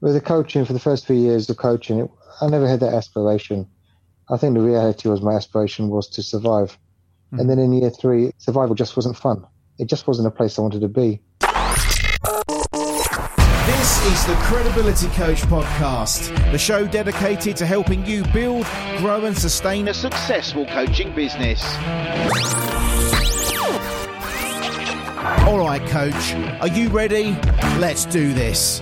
With the coaching, for the first three years of coaching, it, I never had that aspiration. I think the reality was my aspiration was to survive. Mm. And then in year three, survival just wasn't fun. It just wasn't a place I wanted to be. This is the Credibility Coach Podcast, the show dedicated to helping you build, grow, and sustain a successful coaching business. All right, coach, are you ready? Let's do this.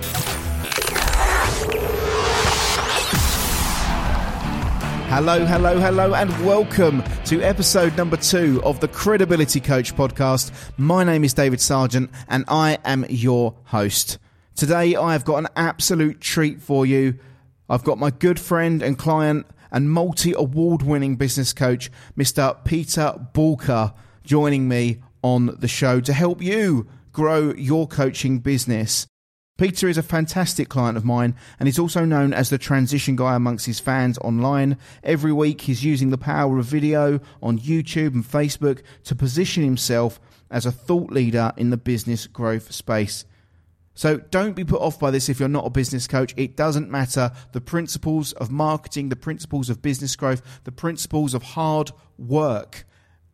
Hello, hello, hello, and welcome to episode number two of the Credibility Coach podcast. My name is David Sargent, and I am your host. Today, I have got an absolute treat for you. I've got my good friend and client and multi award winning business coach, Mr. Peter Boolkah, joining me on the show to help you grow your coaching business. Peter is a fantastic client of mine and he's also known as the transition guy amongst his fans online. Every week he's using the power of video on YouTube and Facebook to position himself as a thought leader in the business growth space. So don't be put off by this if you're not a business coach. It doesn't matter. The principles of marketing, the principles of business growth, the principles of hard work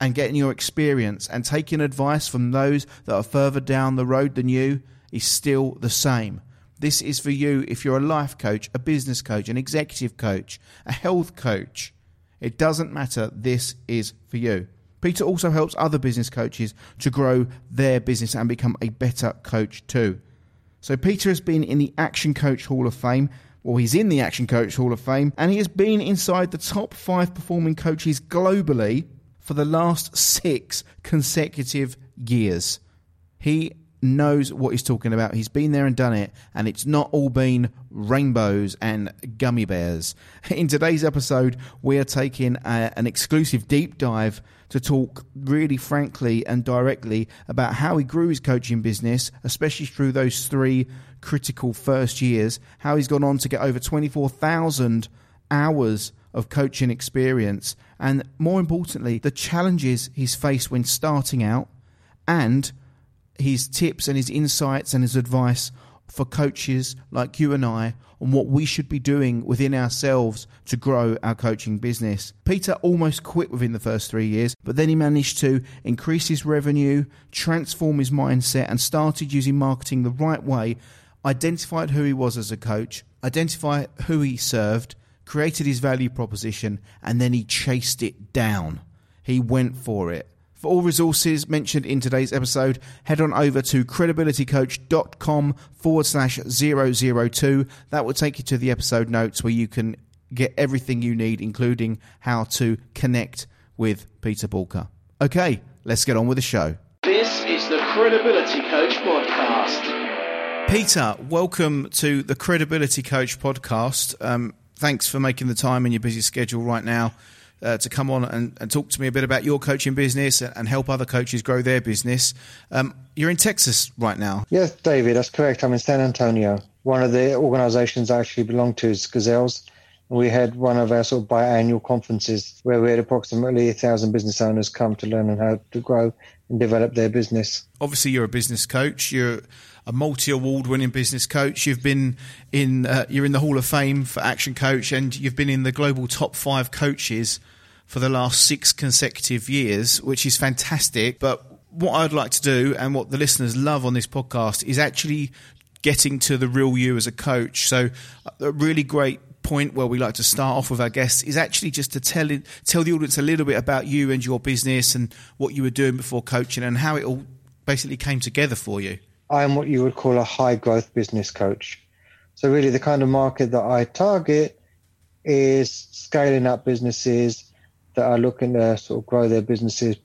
and getting your experience and taking advice from those that are further down the road than you is still the same. This is for you if you're a life coach, a business coach, an executive coach, a health coach. It doesn't matter. This is for you. Peter also helps other business coaches to grow their business and become a better coach too. So, Peter has been in the Action Coach Hall of Fame. Well, he's in the Action Coach Hall of Fame, and he has been inside the top five performing coaches globally for the last six consecutive years. He knows what he's talking about. He's been there and done it, and it's not all been rainbows and gummy bears. In today's episode, we are taking a, an exclusive deep dive to talk really frankly and directly about how he grew his coaching business, especially through those three critical first years, how he's gone on to get over 24,000 hours of coaching experience, and more importantly, the challenges he's faced when starting out and his tips and his insights and his advice for coaches like you and I on what we should be doing within ourselves to grow our coaching business. Peter almost quit within the first three years, but then he managed to increase his revenue, transform his mindset, and started using marketing the right way, identified who he was as a coach, identified who he served, created his value proposition, and then he chased it down. He went for it. For all resources mentioned in today's episode, head on over to credibilitycoach.com forward slash 002. That will take you to the episode notes where you can get everything you need, including how to connect with Peter Boolkah. Okay, let's get on with the show. This is the Credibility Coach Podcast. Peter, welcome to the Credibility Coach Podcast. Um, thanks for making the time in your busy schedule right now uh, to come on and, and, talk to me a bit about your coaching business and help other coaches grow their business. Um, you're in Texas right now. Yes, David, that's correct. I'm in San Antonio. One of the organizations I actually belong to is Gazelles. We had one of our sort of biannual conferences where we had approximately a thousand business owners come to learn how to grow and develop their business. Obviously, you're a business coach. You're a multi-award-winning business coach. You've been in uh, you're in the Hall of Fame for Action Coach, and you've been in the global top five coaches for the last six consecutive years, which is fantastic. But what I'd like to do, and what the listeners love on this podcast, is actually getting to the real you as a coach. So, a really great point where we like to start off with our guests is actually just to tell it, tell the audience a little bit about you and your business and what you were doing before coaching and how it all basically came together for you. I am what you would call a high growth business coach. So, really, the kind of market that I target is scaling up businesses that are looking to sort of grow their businesses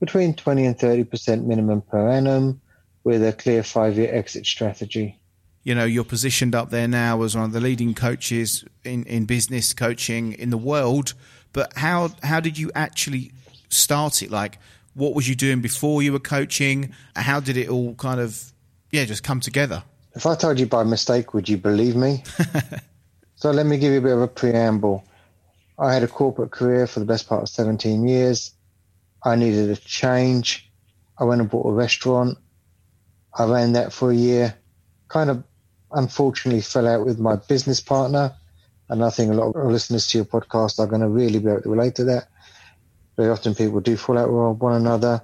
between 20 and 30% minimum per annum with a clear five year exit strategy. You know, you're positioned up there now as one of the leading coaches in, in business coaching in the world. But how how did you actually start it? Like, what was you doing before you were coaching? How did it all kind of, yeah, just come together? If I told you by mistake, would you believe me? so let me give you a bit of a preamble. I had a corporate career for the best part of 17 years. I needed a change. I went and bought a restaurant. I ran that for a year. Kind of unfortunately fell out with my business partner. And I think a lot of listeners to your podcast are going to really be able to relate to that. Very often people do fall out with one another.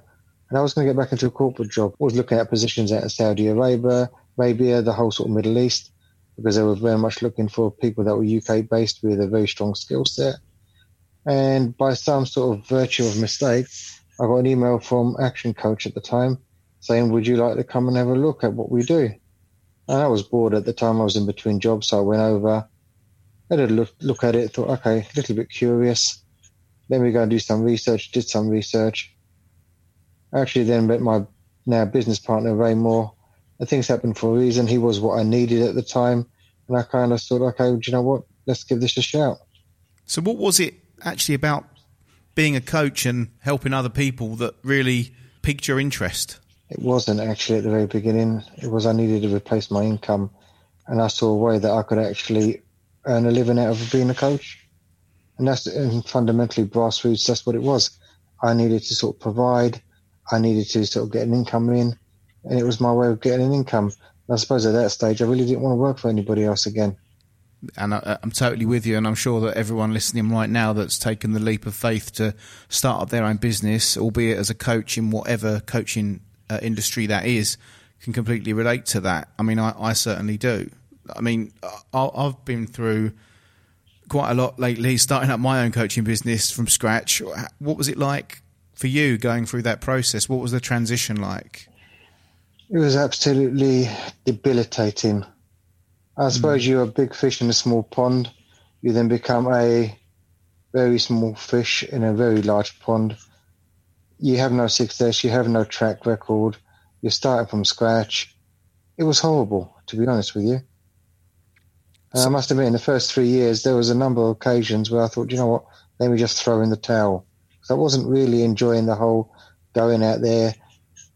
And I was going to get back into a corporate job. I was looking at positions out in Saudi Arabia, Arabia, the whole sort of Middle East, because they were very much looking for people that were UK based with a very strong skill set. And by some sort of virtue of mistake, I got an email from Action Coach at the time saying, Would you like to come and have a look at what we do? And I was bored at the time. I was in between jobs, so I went over, had a look, look at it, thought, okay, a little bit curious. Then we go and do some research, did some research. Actually then met my now business partner, Ray Moore. And things happened for a reason. He was what I needed at the time. And I kind of thought, okay, do you know what? Let's give this a shout. So, what was it actually about being a coach and helping other people that really piqued your interest? It wasn't actually at the very beginning. It was I needed to replace my income, and I saw a way that I could actually earn a living out of being a coach. And that's and fundamentally grassroots. That's what it was. I needed to sort of provide. I needed to sort of get an income in, and it was my way of getting an income. And I suppose at that stage, I really didn't want to work for anybody else again and I, am totally with you. And I'm sure that everyone listening right now that's taken the leap of faith to start up their own business, albeit as a coach in whatever coaching uh, industry that is, can completely relate to that. I mean, I, I certainly do. I mean, I, I've been through quite a lot lately, starting up my own coaching business from scratch. What was it like for you going through that process? What was the transition like? It was absolutely debilitating I suppose mm. you're a big fish in a small pond. You then become a very small fish in a very large pond. You have no success. You have no track record. You're starting from scratch. It was horrible, to be honest with you. And I must admit, in the first three years, there was a number of occasions where I thought, you know what, let me just throw in the towel. Because I wasn't really enjoying the whole going out there,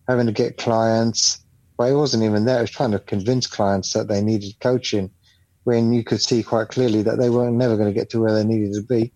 having to get clients, but it wasn't even that. It was trying to convince clients that they needed coaching when you could see quite clearly that they weren't never going to get to where they needed to be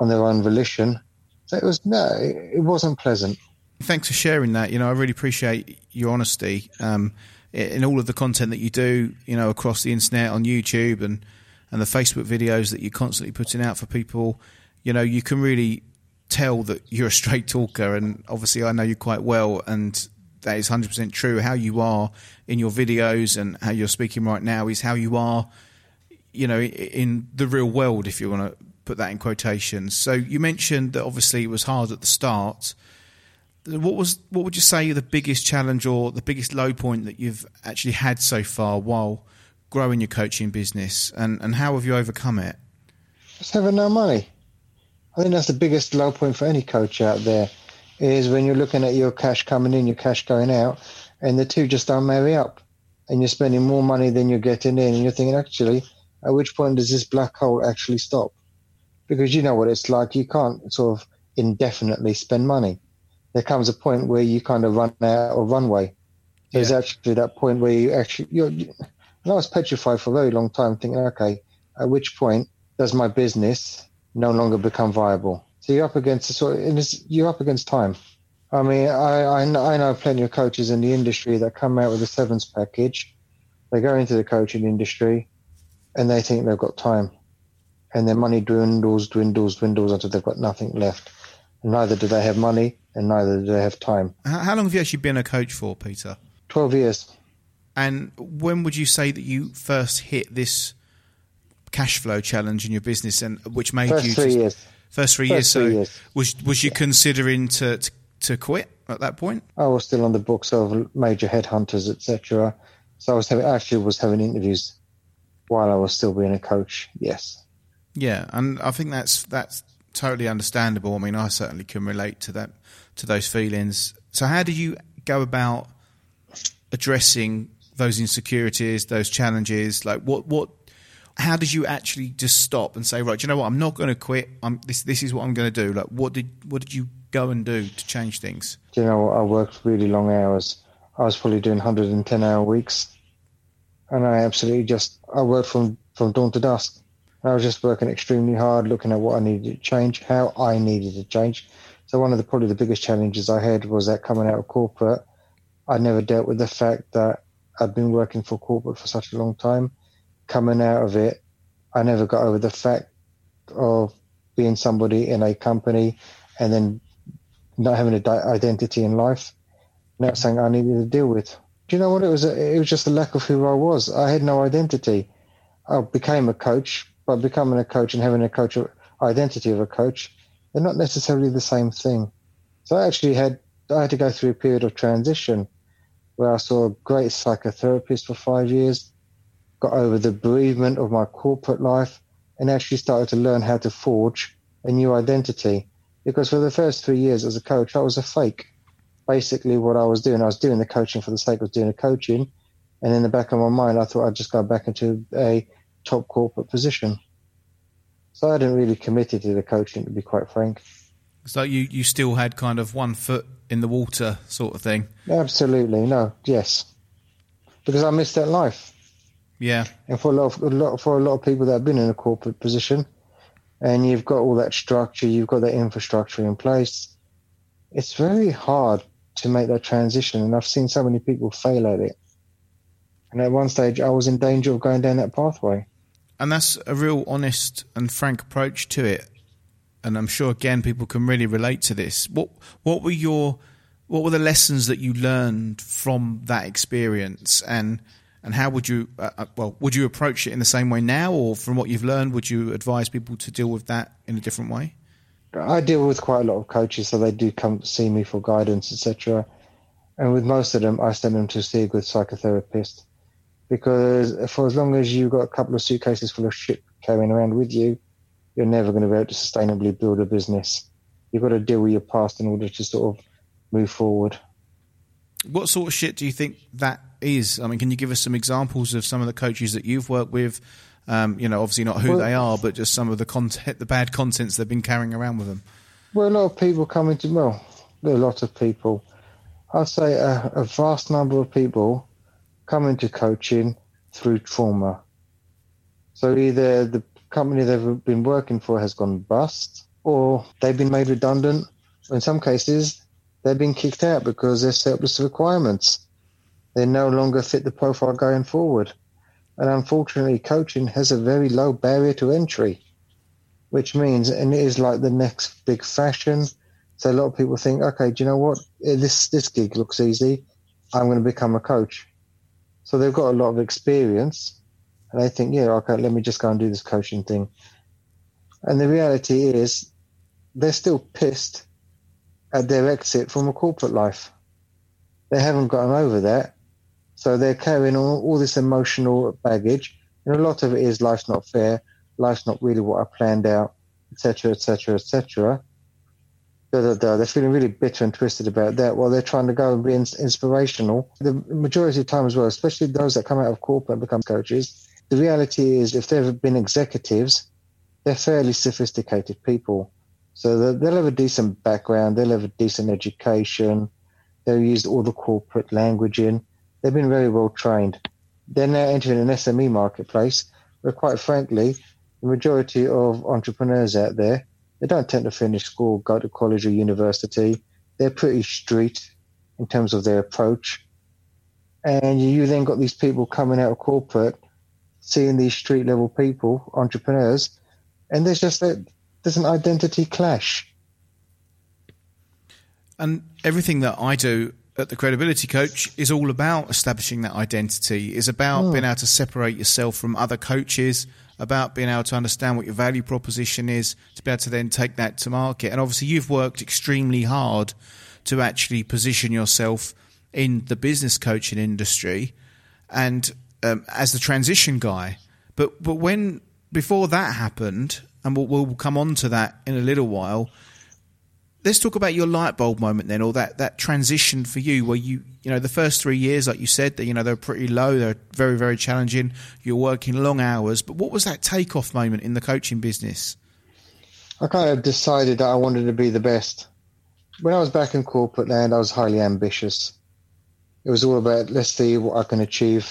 on their own volition. So it was, no, it wasn't pleasant. Thanks for sharing that. You know, I really appreciate your honesty um, in all of the content that you do, you know, across the internet, on YouTube and, and the Facebook videos that you're constantly putting out for people. You know, you can really tell that you're a straight talker and obviously I know you quite well and that is 100% true. How you are in your videos and how you're speaking right now is how you are, you know, in the real world, if you want to put that in quotations. So you mentioned that obviously it was hard at the start. What was what would you say the biggest challenge or the biggest low point that you've actually had so far while growing your coaching business, and and how have you overcome it? Just having no money. I think that's the biggest low point for any coach out there is when you're looking at your cash coming in, your cash going out, and the two just don't marry up. And you're spending more money than you're getting in, and you're thinking, actually, at which point does this black hole actually stop? Because you know what it's like. You can't sort of indefinitely spend money. There comes a point where you kind of run out of runway. There's yeah. actually that point where you actually, you're, and I was petrified for a very long time thinking, okay, at which point does my business no longer become viable? So you're up against a sort of, you're up against time. I mean, I, I, I know plenty of coaches in the industry that come out with a sevens package. They go into the coaching industry and they think they've got time. And their money dwindles, dwindles, dwindles until they've got nothing left. Neither do they have money and neither do they have time. How long have you actually been a coach for, Peter? 12 years. And when would you say that you first hit this cash flow challenge in your business and which made first you three just, years First three First years. Three so years. was was you considering to, to, to quit at that point? I was still on the books of major headhunters, etc. So I was having actually was having interviews while I was still being a coach. Yes. Yeah, and I think that's that's totally understandable. I mean, I certainly can relate to that to those feelings. So, how did you go about addressing those insecurities, those challenges? Like, what what how did you actually just stop and say, right, you know what, I'm not going to quit. I'm this. This is what I'm going to do. Like, what did what did you go and do to change things? Do you know, I worked really long hours. I was probably doing 110 hour weeks, and I absolutely just I worked from from dawn to dusk. I was just working extremely hard, looking at what I needed to change, how I needed to change. So one of the probably the biggest challenges I had was that coming out of corporate, I never dealt with the fact that I'd been working for corporate for such a long time. Coming out of it, I never got over the fact of being somebody in a company and then not having an identity in life. And that's something I needed to deal with. Do you know what it was? It was just the lack of who I was. I had no identity. I became a coach, but becoming a coach and having a coach identity of a coach, they're not necessarily the same thing. So I actually had I had to go through a period of transition where I saw a great psychotherapist for five years, got over the bereavement of my corporate life, and actually started to learn how to forge a new identity. Because for the first three years as a coach, I was a fake. Basically, what I was doing, I was doing the coaching for the sake of doing the coaching. And in the back of my mind, I thought I'd just go back into a top corporate position. So I hadn't really committed to the coaching, to be quite frank. So you, you still had kind of one foot in the water sort of thing? Absolutely. No, yes. Because I missed that life. Yeah. And for a lot of, a lot, for a lot of people that have been in a corporate position and you've got all that structure, you've got that infrastructure in place, it's very hard to make that transition. And I've seen so many people fail at it. And at one stage, I was in danger of going down that pathway. And that's a real honest and frank approach to it and I'm sure again people can really relate to this. What what were your what were the lessons that you learned from that experience, and and how would you uh, uh, well would you approach it in the same way now, or from what you've learned, would you advise people to deal with that in a different way? I deal with quite a lot of coaches, so they do come see me for guidance, etc. And with most of them, I send them to see a good psychotherapist because for as long as you've got a couple of suitcases full of shit carrying around with you, you're never going to be able to sustainably build a business. You've got to deal with your past in order to sort of move forward. What sort of shit do you think that is? I mean, can you give us some examples of some of the coaches that you've worked with? Um, you know, obviously not who well, they are, but just some of the content, the bad contents they've been carrying around with them. Well, a lot of people come into well, a lot of people. I'd say a, a vast number of people come into coaching through trauma. So either the company they've been working for has gone bust or they've been made redundant. In some cases, they've been kicked out because they're surplus requirements. They no longer fit the profile going forward. And unfortunately, coaching has a very low barrier to entry, which means, and it is like the next big fashion. So a lot of people think, okay, do you know what? This, this gig looks easy. I'm going to become a coach. So they've got a lot of experience and they think, yeah, okay, let me just go and do this coaching thing. And the reality is, they're still pissed at their exit from a corporate life. They haven't gotten over that. So they're carrying all, all this emotional baggage. And a lot of it is life's not fair, life's not really what I planned out, etc., etc., etc. They're feeling really bitter and twisted about that while they're trying to go and be inspirational. The majority of time as well, especially those that come out of corporate and become coaches, the reality is, if they've been executives, they're fairly sophisticated people. So they'll have a decent background, they'll have a decent education, they'll use all the corporate language in. They've been very well trained. They're now entering an SME marketplace where, quite frankly, the majority of entrepreneurs out there, they don't tend to finish school, go to college or university. They're pretty street in terms of their approach. And you then got these people coming out of corporate seeing these street level people, entrepreneurs, and there's just a, there's an identity clash. And everything that I do at the credibility coach is all about establishing that identity is about mm. being able to separate yourself from other coaches about being able to understand what your value proposition is to be able to then take that to market and obviously you've worked extremely hard to actually position yourself in the business coaching industry and um, as the transition guy. But but when before that happened, and we'll, we'll come on to that in a little while. Let's talk about your light bulb moment then, or that, that transition for you, where you you know the first three years, like you said, that you know they're pretty low, they're very very challenging. You're working long hours, but what was that takeoff moment in the coaching business? I kind of decided that I wanted to be the best. When I was back in corporate land, I was highly ambitious. It was all about let's see what I can achieve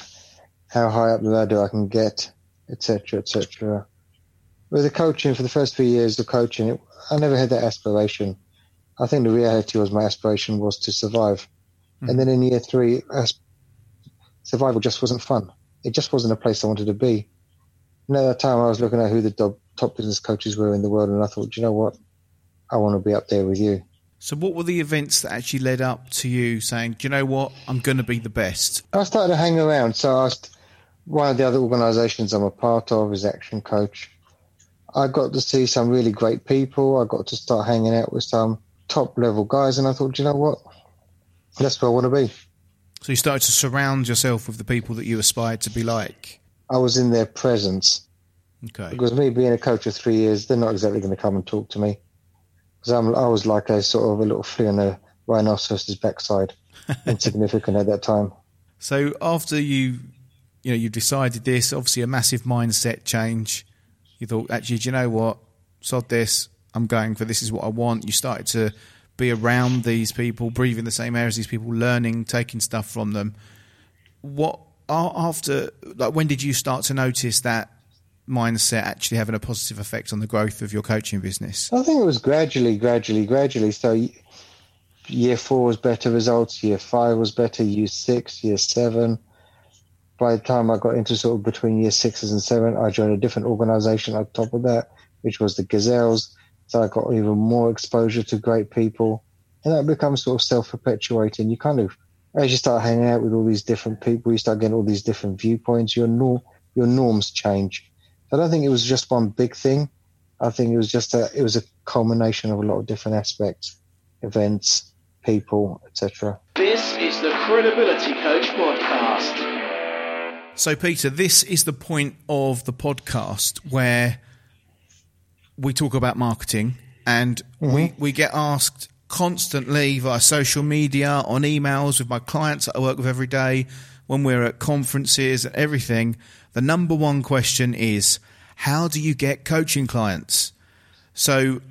how high up the ladder I can get, etc., etc. With the coaching, for the first few years of coaching, it, I never had that aspiration. I think the reality was my aspiration was to survive. Mm. And then in year three, survival just wasn't fun. It just wasn't a place I wanted to be. And at that time, I was looking at who the top business coaches were in the world, and I thought, you know what? I want to be up there with you. So, what were the events that actually led up to you saying, do you know what? I'm going to be the best? I started to hang around. So, I was, one of the other organizations I'm a part of is Action Coach. I got to see some really great people. I got to start hanging out with some top level guys, and I thought, you know what? That's where I want to be. So you started to surround yourself with the people that you aspired to be like. I was in their presence. Okay. Because me being a coach for three years, they're not exactly going to come and talk to me. Because I was like a sort of a little flea on a rhinoceros's backside, insignificant at that time. So after you, you know, you decided this, obviously a massive mindset change. You thought, actually, do you know what? Sod this. I'm going for this is what I want. You started to be around these people, breathing the same air as these people, learning, taking stuff from them. What after like when did you start to notice that mindset actually having a positive effect on the growth of your coaching business? I think it was gradually, gradually, gradually. So year four was better results, year five was better, year six, year seven. By the time I got into sort of between year sixes and seven, I joined a different organization on top of that, which was the Gazelles. So I got even more exposure to great people. And that becomes sort of self perpetuating. You kind of, as you start hanging out with all these different people, you start getting all these different viewpoints, your, norm, your norms change. So I don't think it was just one big thing. I think it was just a, it was a culmination of a lot of different aspects, events, people, etc. This is the Credibility Coach podcast. So, Peter, this is the point of the podcast where we talk about marketing and mm-hmm. we, we get asked constantly via social media, on emails with my clients that I work with every day, when we're at conferences and everything. The number one question is, how do you get coaching clients? So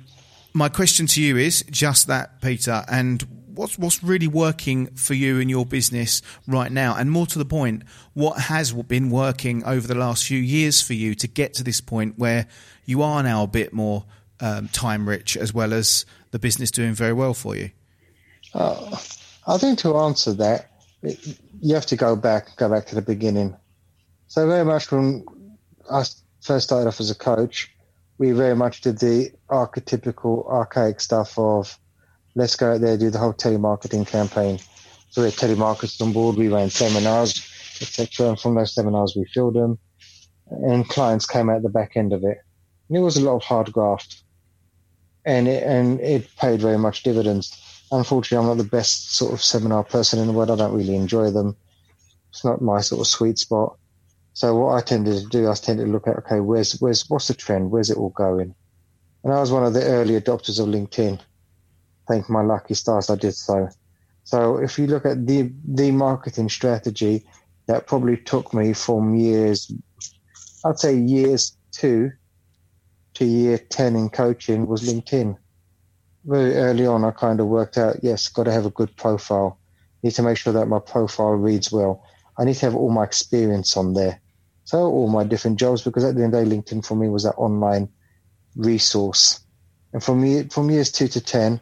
my question to you is just that, Peter, and what's what's really working for you in your business right now? And more to the point, what has been working over the last few years for you to get to this point where you are now a bit more um, time rich as well as the business doing very well for you? Uh, I think to answer that, you have to go back, go back to the beginning. So very much when I first started off as a coach, we very much did the archetypical, archaic stuff of let's go out there do the whole telemarketing campaign. So we had telemarketers on board, we ran seminars, etc. And from those seminars, we filled them, and clients came out the back end of it. And it was a lot of hard graft, and it, and it paid very much dividends. Unfortunately, I'm not the best sort of seminar person in the world. I don't really enjoy them. It's not my sort of sweet spot. So what I tended to do, I tended to look at, okay, where's where's what's the trend? Where's it all going? And I was one of the early adopters of LinkedIn thank my lucky stars I did so. So if you look at the the marketing strategy that probably took me from years, I'd say years two to year 10 in coaching was LinkedIn. Very early on, I kind of worked out, yes, got to have a good profile. Need to make sure that my profile reads well. I need to have all my experience on there. So all my different jobs, because at the end of the day, LinkedIn for me was that online resource. And from, from years two to 10,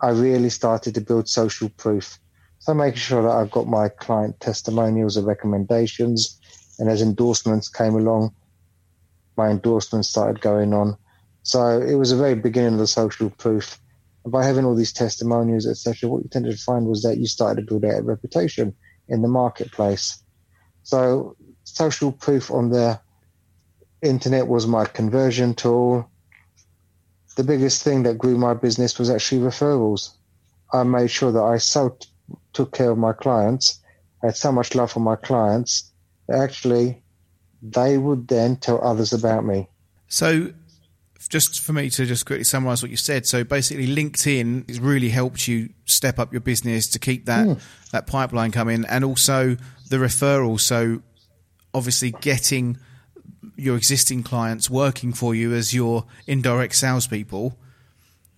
I really started to build social proof. So making sure that I've got my client testimonials and recommendations, and as endorsements came along, my endorsements started going on. So it was a very beginning of the social proof. And by having all these testimonials, etc., what you tended to find was that you started to build out a reputation in the marketplace. So social proof on the internet was my conversion tool the biggest thing that grew my business was actually referrals. I made sure that I so t- took care of my clients. I had so much love for my clients that actually they would then tell others about me. So, just for me to just quickly summarize what you said. So basically, LinkedIn has really helped you step up your business to keep that mm. that pipeline coming, and also the referrals. So obviously, getting your existing clients working for you as your indirect salespeople.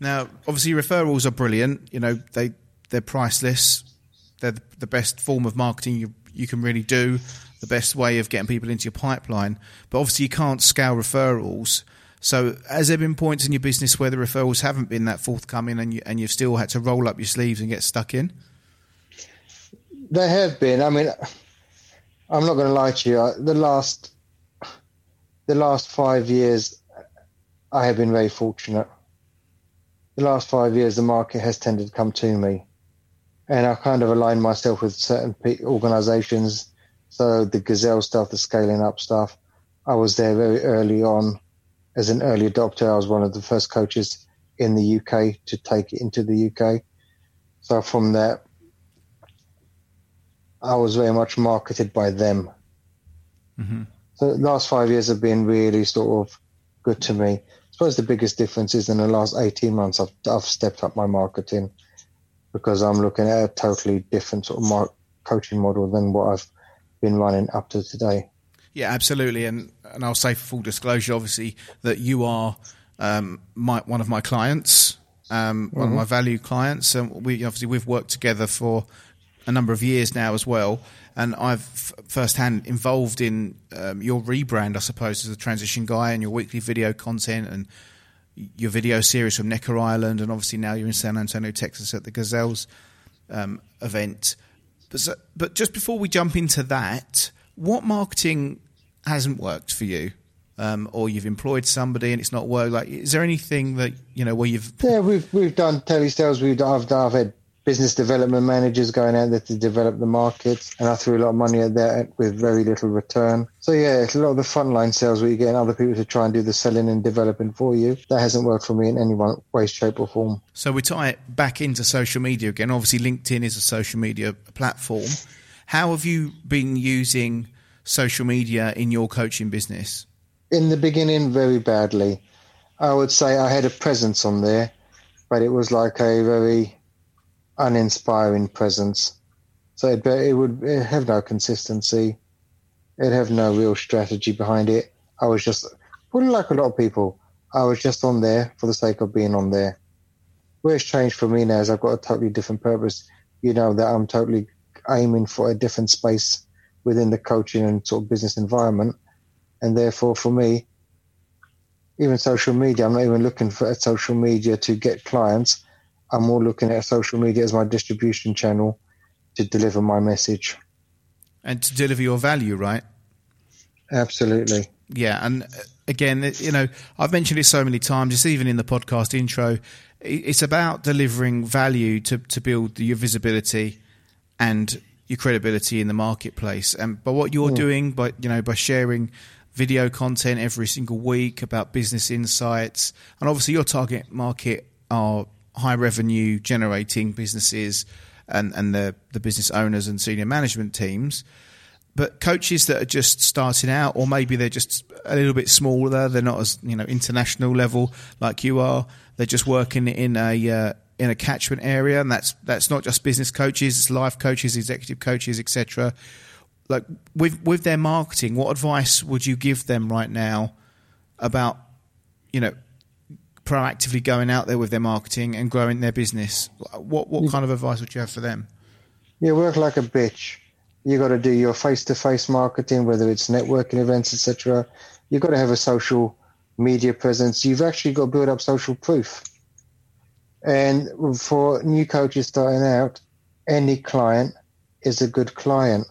Now, obviously, referrals are brilliant. You know, they they're priceless. They're the best form of marketing you you can really do. The best way of getting people into your pipeline. But obviously, you can't scale referrals. So, has there been points in your business where the referrals haven't been that forthcoming, and you and you've still had to roll up your sleeves and get stuck in? There have been. I mean, I'm not going to lie to you. The last, the last five years, I have been very fortunate. The last five years, the market has tended to come to me, and I kind of aligned myself with certain organisations. So the Gazelle stuff, the scaling up stuff, I was there very early on as an early adopter. I was one of the first coaches in the UK to take it into the UK. So from that, I was very much marketed by them. Mm-hmm. The last five years have been really sort of good to me. I suppose the biggest difference is in the last 18 months, I've, I've stepped up my marketing because I'm looking at a totally different sort of mar- coaching model than what I've been running up to today. Yeah, absolutely. And, and I'll say for full disclosure, obviously, that you are um, my, one of my clients, um, mm-hmm. one of my value clients. And we obviously we've worked together for a number of years now as well. And I've f- firsthand involved in um, your rebrand, I suppose, as a transition guy and your weekly video content and your video series from Necker Island. And obviously now you're in San Antonio, Texas at the Gazelles um, event. But, so, but just before we jump into that, what marketing hasn't worked for you? Um, or you've employed somebody and it's not worked. Like, is there anything that you know where you've? Yeah, we've we've done telesales. We've I've, I've had business development managers going out there to develop the markets, and I threw a lot of money at that with very little return. So yeah, it's a lot of the frontline sales where you're getting other people to try and do the selling and developing for you. That hasn't worked for me in any way, shape, or form. So we tie it back into social media again. Obviously, LinkedIn is a social media platform. How have you been using social media in your coaching business? In the beginning, very badly. I would say I had a presence on there, but it was like a very uninspiring presence. So it, it would have no consistency. It'd have no real strategy behind it. I was just, like a lot of people, I was just on there for the sake of being on there. Where it's changed for me now is I've got a totally different purpose. You know that I'm totally aiming for a different space within the coaching and sort of business environment. And therefore, for me, even social media, I'm not even looking for social media to get clients. I'm more looking at social media as my distribution channel to deliver my message. And to deliver your value, right? Absolutely. Yeah. And uh, again, you know, I've mentioned it so many times, just even in the podcast intro. It's about delivering value to, to build your visibility and your credibility in the marketplace. And by what you're mm. doing, by you know, by sharing video content every single week about business insights, and obviously your target market are high revenue generating businesses and, and the, the business owners and senior management teams. But coaches that are just starting out, or maybe they're just a little bit smaller, they're not as you know international level like you are. They're just working in a uh, in a catchment area, and that's that's not just business coaches, it's life coaches, executive coaches, etc. Like with with their marketing, what advice would you give them right now about you know proactively going out there with their marketing and growing their business? What what kind of advice would you have for them? You work like a bitch. You got to do your face to face marketing, whether it's networking events, etc. You've got to have a social media presence. You've actually got to build up social proof. And for new coaches starting out, any client is a good client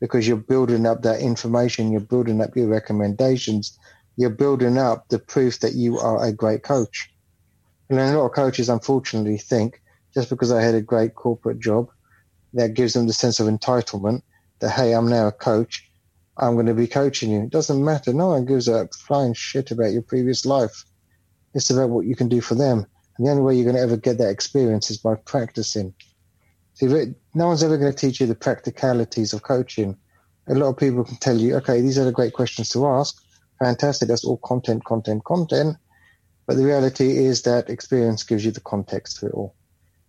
because you're building up that information, you're building up your recommendations, you're building up the proof that you are a great coach. And a lot of coaches, unfortunately, think just because I had a great corporate job, that gives them the sense of entitlement that, hey, I'm now a coach. I'm going to be coaching you. It doesn't matter. No one gives a flying shit about your previous life. It's about what you can do for them. And the only way you're going to ever get that experience is by practicing. See, no one's ever going to teach you the practicalities of coaching. A lot of people can tell you, okay, these are the great questions to ask fantastic. That's all content, content, content. But the reality is that experience gives you the context to it all.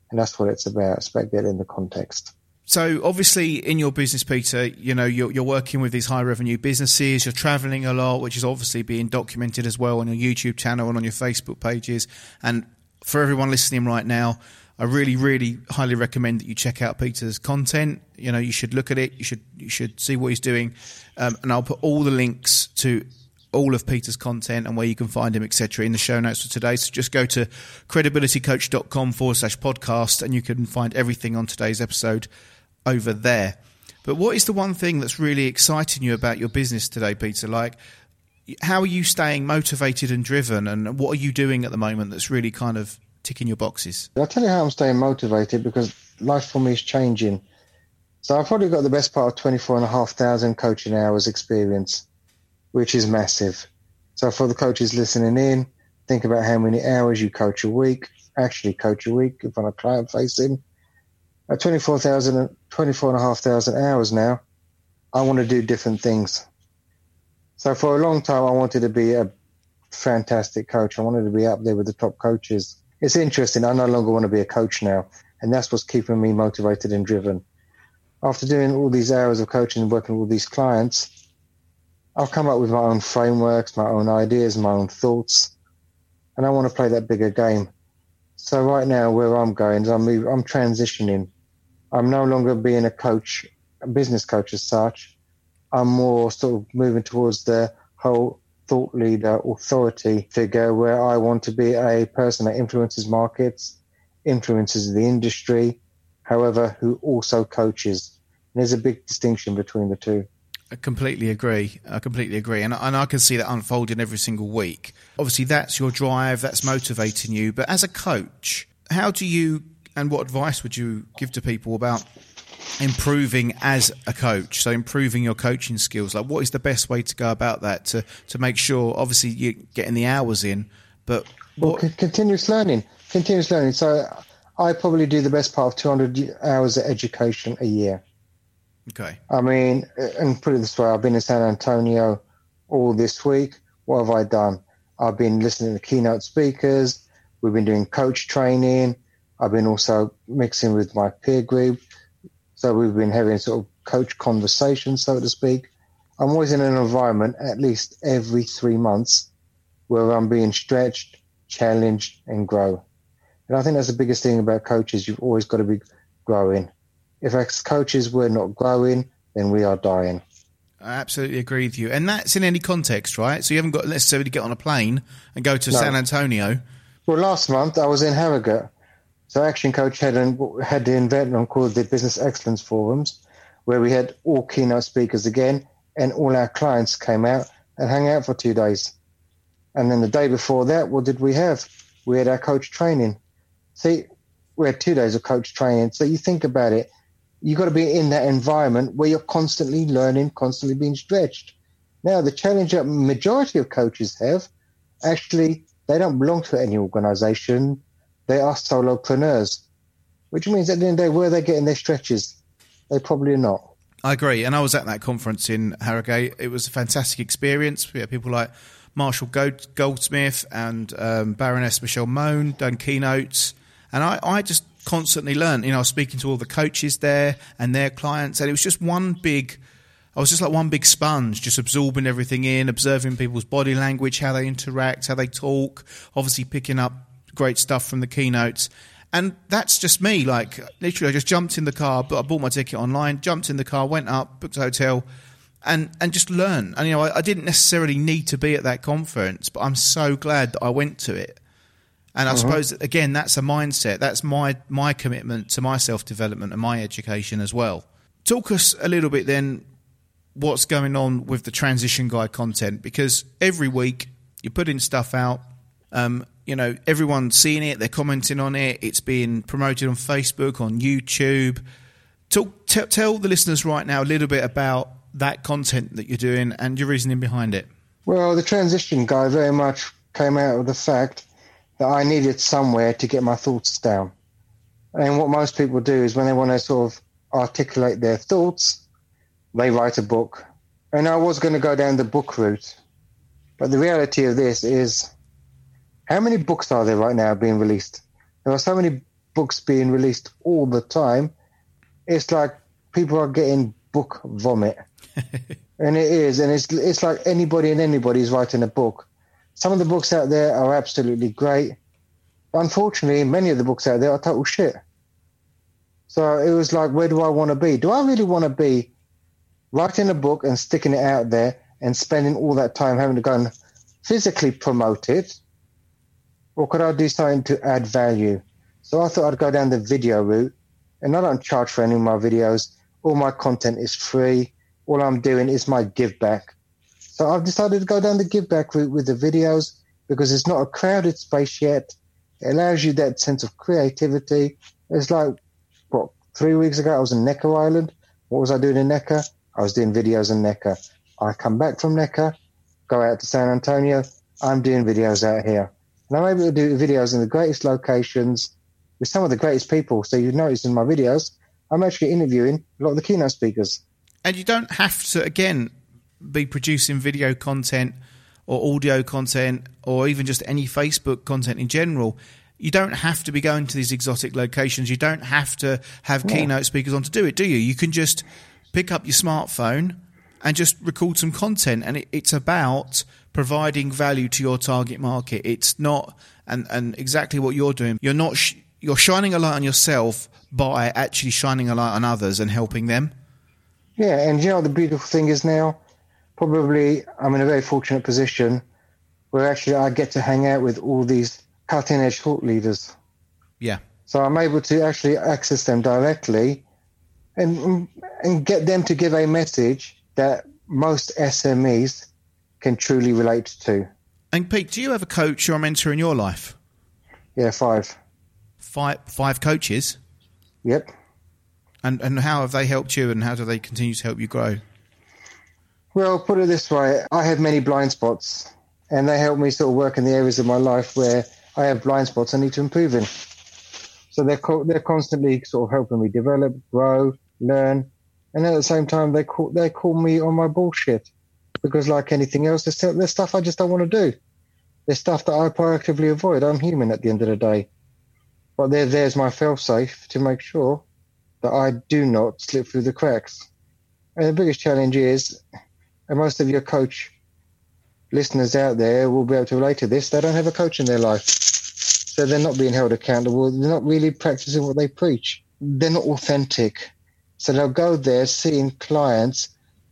And that's what it's about. It's about getting the context. So obviously in your business, Peter, you know, you're, you're working with these high revenue businesses, you're traveling a lot, which is obviously being documented as well on your YouTube channel and on your Facebook pages. And for everyone listening right now, I really, really highly recommend that you check out Peter's content. You know, you should look at it. You should, you should see what he's doing. Um, and I'll put all the links to all of Peter's content and where you can find him, etc., in the show notes for today. So just go to credibilitycoach.com forward slash podcast and you can find everything on today's episode over there. But what is the one thing that's really exciting you about your business today, Peter? Like, how are you staying motivated and driven, and what are you doing at the moment that's really kind of ticking your boxes? I'll tell you how I'm staying motivated because life for me is changing. So I've probably got the best part of 24,500 coaching hours experience, which is massive. So for the coaches listening in, think about how many hours you coach a week, actually coach a week if I'm a client facing. At 24,000, 24,500 hours now, I want to do different things. So for a long time, I wanted to be a fantastic coach. I wanted to be up there with the top coaches. It's interesting. I no longer want to be a coach now. And that's what's keeping me motivated and driven. After doing all these hours of coaching and working with these clients, I've come up with my own frameworks, my own ideas, my own thoughts, and I want to play that bigger game. So right now, where I'm going is I'm I'm transitioning. I'm no longer being a coach, a business coach as such. I'm more sort of moving towards the whole thought leader, authority figure, where I want to be a person that influences markets, influences the industry, however, who also coaches. And there's a big distinction between the two. I completely agree. I completely agree, and and I can see that unfolding every single week. Obviously, that's your drive, that's motivating you. But as a coach, how do you and what advice would you give to people about improving as a coach? So improving your coaching skills. Like, what is the best way to go about that to to make sure, obviously, you're getting the hours in, but what... well, continuous learning, continuous learning. So I probably do the best part of 200 hours of education a year. Okay. I mean, and put it this way, I've been in San Antonio all this week. What have I done? I've been listening to keynote speakers. We've been doing coach training. I've been also mixing with my peer group. So we've been having sort of coach conversations, so to speak. I'm always in an environment at least every three months where I'm being stretched, challenged, and grow. And I think that's the biggest thing about coaches. You've always got to be growing if our coaches we're not growing, then we are dying. I absolutely agree with you. And that's in any context, right? So you haven't got necessarily to get on a plane and go to no. San Antonio. Well, last month I was in Harrogate. So Action Coach had, an, had the event called the Business Excellence Forums, where we had all keynote speakers again, and all our clients came out and hung out for two days. And then the day before that, what did we have? We had our coach training. See, we had two days of coach training. So you think about it you've got to be in that environment where you're constantly learning, constantly being stretched. Now, the challenge that majority of coaches have, actually, they don't belong to any organization. They are solopreneurs, which means at the end of the day, where are they getting their stretches? They probably are not. I agree. And I was at that conference in Harrogate. It was a fantastic experience. We had people like Marshall Goldsmith and um, Baroness Michelle Mone done keynotes. And I, I just constantly learn. You know, I was speaking to all the coaches there and their clients, and it was just one big. I was just like one big sponge, just absorbing everything in, observing people's body language, how they interact, how they talk, obviously picking up great stuff from the keynotes. And that's just me. Like, literally, I just jumped in the car, but I bought my ticket online, jumped in the car, went up, booked a hotel, and, and just learn. And, you know, I, I didn't necessarily need to be at that conference, but I'm so glad that I went to it and I uh-huh. suppose again, that's a mindset. That's my my commitment to my self development and my education as well. Talk us a little bit then. What's going on with the transition guide content? Because every week you're putting stuff out. Um, you know, everyone's seeing it. They're commenting on it. It's being promoted on Facebook, on YouTube. Talk, t- tell the listeners right now a little bit about that content that you're doing and your reasoning behind it. Well, the transition guide very much came out of the fact that I needed somewhere to get my thoughts down. And what most people do is when they want to sort of articulate their thoughts, they write a book. And I was going to go down the book route. But the reality of this is how many books are there right now being released? There are so many books being released all the time. It's like people are getting book vomit. and it is. And it's, it's like anybody and anybody is writing a book. Some of the books out there are absolutely great. Unfortunately, many of the books out there are total shit. So it was like, where do I want to be? Do I really want to be writing a book and sticking it out there and spending all that time having to go and physically promote it? Or could I do something to add value? So I thought I'd go down the video route and I don't charge for any of my videos. All my content is free. All I'm doing is my give back. So I've decided to go down the give back route with the videos because it's not a crowded space yet. It allows you that sense of creativity. It's like, what, three weeks ago I was in Necker Island. What was I doing in Necker? I was doing videos in Necker. I come back from Necker, go out to San Antonio. I'm doing videos out here. And I'm able to do videos in the greatest locations with some of the greatest people. So you notice in my videos, I'm actually interviewing a lot of the keynote speakers. And you don't have to, again, be producing video content or audio content or even just any Facebook content in general. You don't have to be going to these exotic locations. You don't have to have Yeah. keynote speakers on to do it, do you? You can just pick up your smartphone and just record some content. And it, it's about providing value to your target market. It's not, and, and exactly what you're doing. You're not, sh- you're shining a light on yourself by actually shining a light on others and helping them. Yeah, and you know the beautiful thing is now? Probably I'm in a very fortunate position where actually I get to hang out with all these cutting edge thought leaders. Yeah. So I'm able to actually access them directly and and get them to give a message that most SMEs can truly relate to. And Pete, do you have a coach or a mentor in your life? Yeah, five. Five five coaches, Yep. and and how have they helped you, and how do they continue to help you grow? Well, put it this way, I have many blind spots, and they help me sort of work in the areas of my life where I have blind spots I need to improve in. So they're co- they're constantly sort of helping me develop, grow, learn, and at the same time they call they call me on my bullshit because, like anything else, there's, there's stuff I just don't want to do. There's stuff that I proactively avoid. I'm human at the end of the day, but there there's my fail-safe to make sure that I do not slip through the cracks. And the biggest challenge is and most of your coach listeners out there will be able to relate to this. They don't have a coach in their life. So they're not being held accountable. They're not really practicing what they preach. They're not authentic. So they'll go there seeing clients,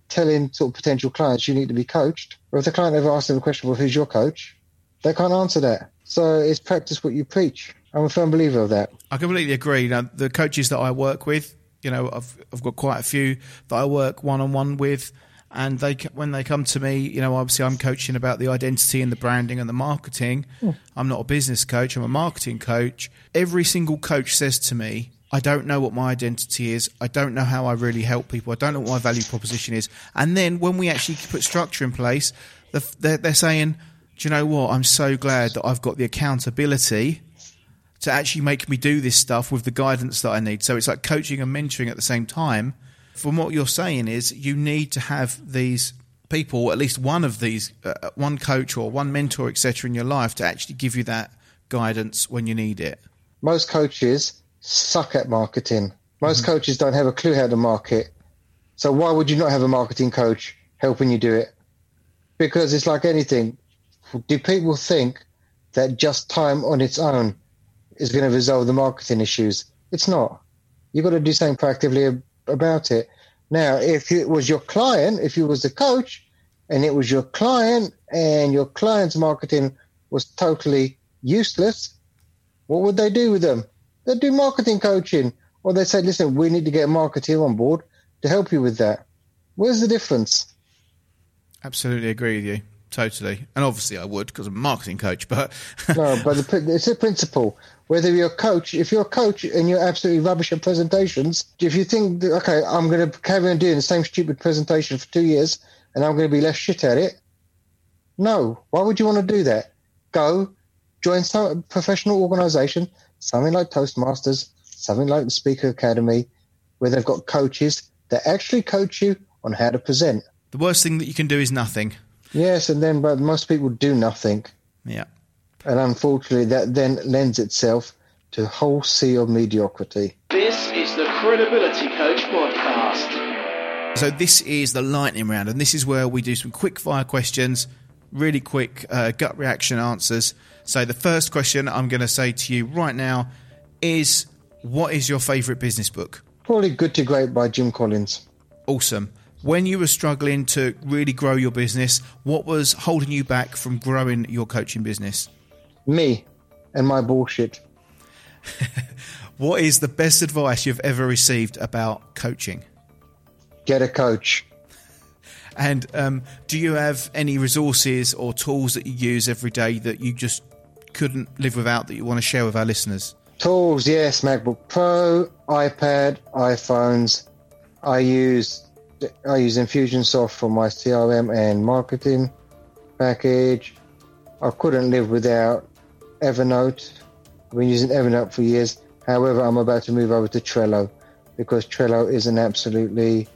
telling sort of potential clients you need to be coached. Or if the client ever asks them a question, well, who's your coach? They can't answer that. So it's practice what you preach. I'm a firm believer of that. I completely agree. Now, the coaches that I work with, you know, I've I've got quite a few that I work one on one with, and they when they come to me, you know, obviously I'm coaching about the identity and the branding and the marketing. Hmm. I'm not a business coach. I'm a marketing coach. Every single coach says to me. I don't know what my identity is. I don't know how I really help people. I don't know what my value proposition is. And then when we actually put structure in place, they're, they're saying, "Do you know what? I'm so glad that I've got the accountability to actually make me do this stuff with the guidance that I need. So it's like coaching and mentoring at the same time. From what you're saying is you need to have these people, at least one of these, uh, one coach or one mentor, etc., in your life to actually give you that guidance when you need it. most coaches suck at marketing. Most coaches don't have a clue how to market. So why would you not have a marketing coach helping you do it? Because it's like anything. Do people think that just time on its own is going to resolve the marketing issues? It's not. You've got to do something proactively about it. Now, if it was your client, if you was the coach, and it was your client, and your client's marketing was totally useless, what would they do with them? They'd do marketing coaching, or they'd say, "Listen, we need to get a marketeer on board to help you with that." Where's the difference? Absolutely agree with you. Totally. And obviously I would because I'm a marketing coach, but No, but the, it's a principle. Whether you're a coach, if you're a coach and you're absolutely rubbish at presentations, if you think, that, okay, I'm going to carry on doing the same stupid presentation for two years and I'm going to be less shit at it, no. Why would you want to do that? Go join some professional organization, something like Toastmasters, something like the Speaker Academy, where they've got coaches that actually coach you on how to present. the worst thing that you can do is nothing. Yes, and then, but most people do nothing. Yeah. And unfortunately, that then lends itself to a whole sea of mediocrity. This is the Credibility Coach Podcast. So this is the lightning round, and this is where we do some quick fire questions, really quick uh, gut reaction answers. So the first question I'm going to say to you right now is, what is your favourite business book? Probably Good to Great by Jim Collins. Awesome. When you were struggling to really grow your business, what was holding you back from growing your coaching business? Me and my bullshit. What is the best advice you've ever received about coaching? Get a coach. And um, do you have any resources or tools that you use every day that you just couldn't live without that you want to share with our listeners? Tools, yes, MacBook Pro, iPad, iPhones. I use I use Infusionsoft for my CRM and marketing package. I couldn't live without Evernote. I've been using Evernote for years. However, I'm about to move over to Trello because Trello is an absolutely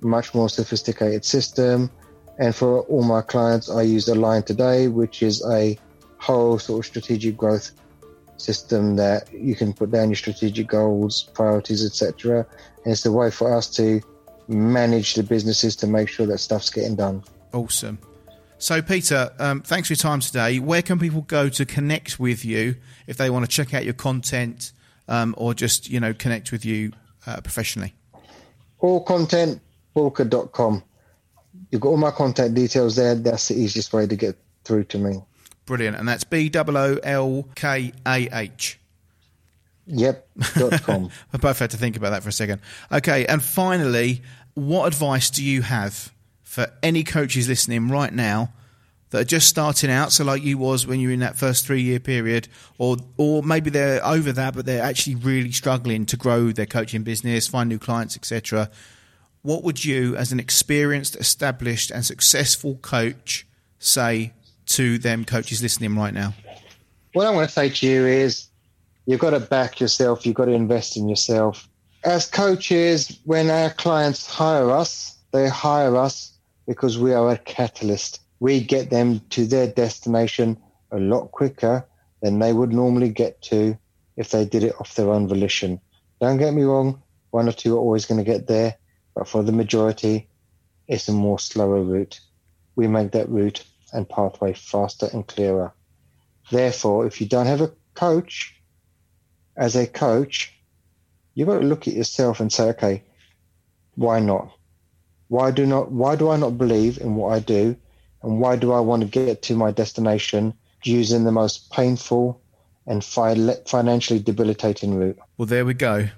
much more sophisticated system. And for all my clients, I use Align Today, which is a whole sort of strategic growth system that you can put down your strategic goals, priorities, etc. And it's the way for us to manage the businesses to make sure that stuff's getting done. Awesome. So, Peter, um, thanks for your time today. Where can people go to connect with you if they want to check out your content um, or just, you know, connect with you uh, professionally? All content, boolkah.com. You've got all my contact details there. That's the easiest way to get through to me. Brilliant. And that's B O O L K A H. Yep. Dot com. I both had to think about that for a second. Okay. And finally, what advice do you have for any coaches listening right now that are just starting out, so like you was when you were in that first three year period, or or maybe they're over that, but they're actually really struggling to grow their coaching business, find new clients, etc. What would you, as an experienced, established, and successful coach, say to them coaches listening right now? What I want to say to you is you've got to back yourself, you've got to invest in yourself. As coaches, when our clients hire us, they hire us because we are a catalyst. We get them to their destination a lot quicker than they would normally get to if they did it off their own volition. Don't get me wrong, one or two are always going to get there, but for the majority, it's a more slower route. We make that route and pathway faster and clearer. Therefore, if you don't have a coach, as a coach, you've got to look at yourself and say, okay, why not? Why do not? Why do I not believe in what I do, and why do I want to get to my destination using the most painful and fi- financially debilitating route? Well, there we go,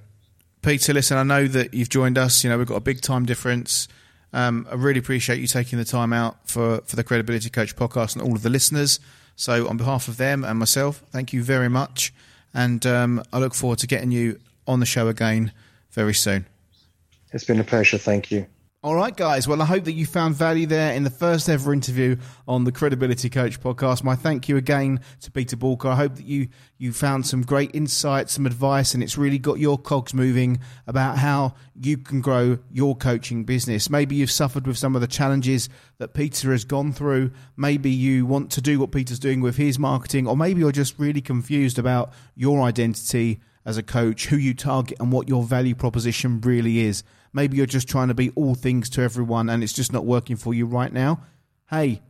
Peter. Listen, I know that you've joined us. You know we've got a big time difference. Um, I really appreciate you taking the time out for, for the Credibility Coach podcast and all of the listeners. So, on behalf of them and myself, thank you very much. And um, I look forward to getting you on the show again very soon. It's been a pleasure. Thank you. All right, guys. Well, I hope that you found value there in the first ever interview on the Credibility Coach podcast. My thank you again to Peter Boolkah. I hope that you you found some great insights, some advice, and it's really got your cogs moving about how you can grow your coaching business. Maybe you've suffered with some of the challenges that Peter has gone through. Maybe you want to do what Peter's doing with his marketing, or maybe you're just really confused about your identity as a coach, who you target, and what your value proposition really is. Maybe you're just trying to be all things to everyone and it's just not working for you right now. Hey,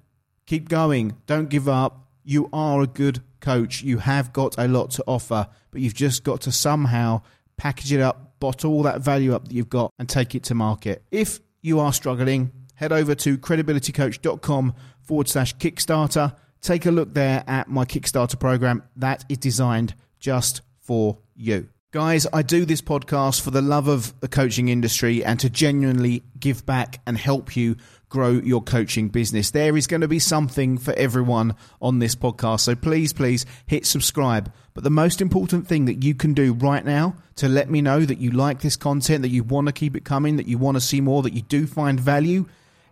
keep going. Don't give up. You are a good coach. You have got a lot to offer, but you've just got to somehow package it up, bottle all that value up that you've got, and take it to market. If you are struggling, head over to credibilitycoach.com forward slash Kickstarter. Take a look there at my Kickstarter program that is designed just for you. Guys, I do this podcast for the love of the coaching industry and to genuinely give back and help you grow your coaching business. There is going to be something for everyone on this podcast. So please, please hit subscribe. But the most important thing that you can do right now to let me know that you like this content, that you want to keep it coming, that you want to see more, that you do find value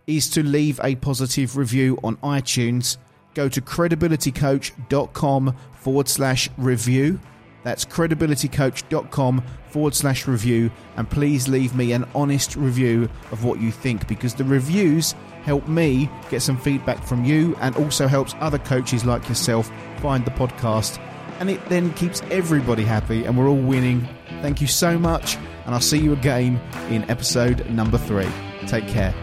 is to leave a positive review on iTunes. Go to credibilitycoach.com forward slash review that's credibilitycoach.com forward slash review. And please leave me an honest review of what you think because the reviews help me get some feedback from you and also helps other coaches like yourself find the podcast. And it then keeps everybody happy and we're all winning. Thank you so much. And I'll see you again in episode number three. Take care.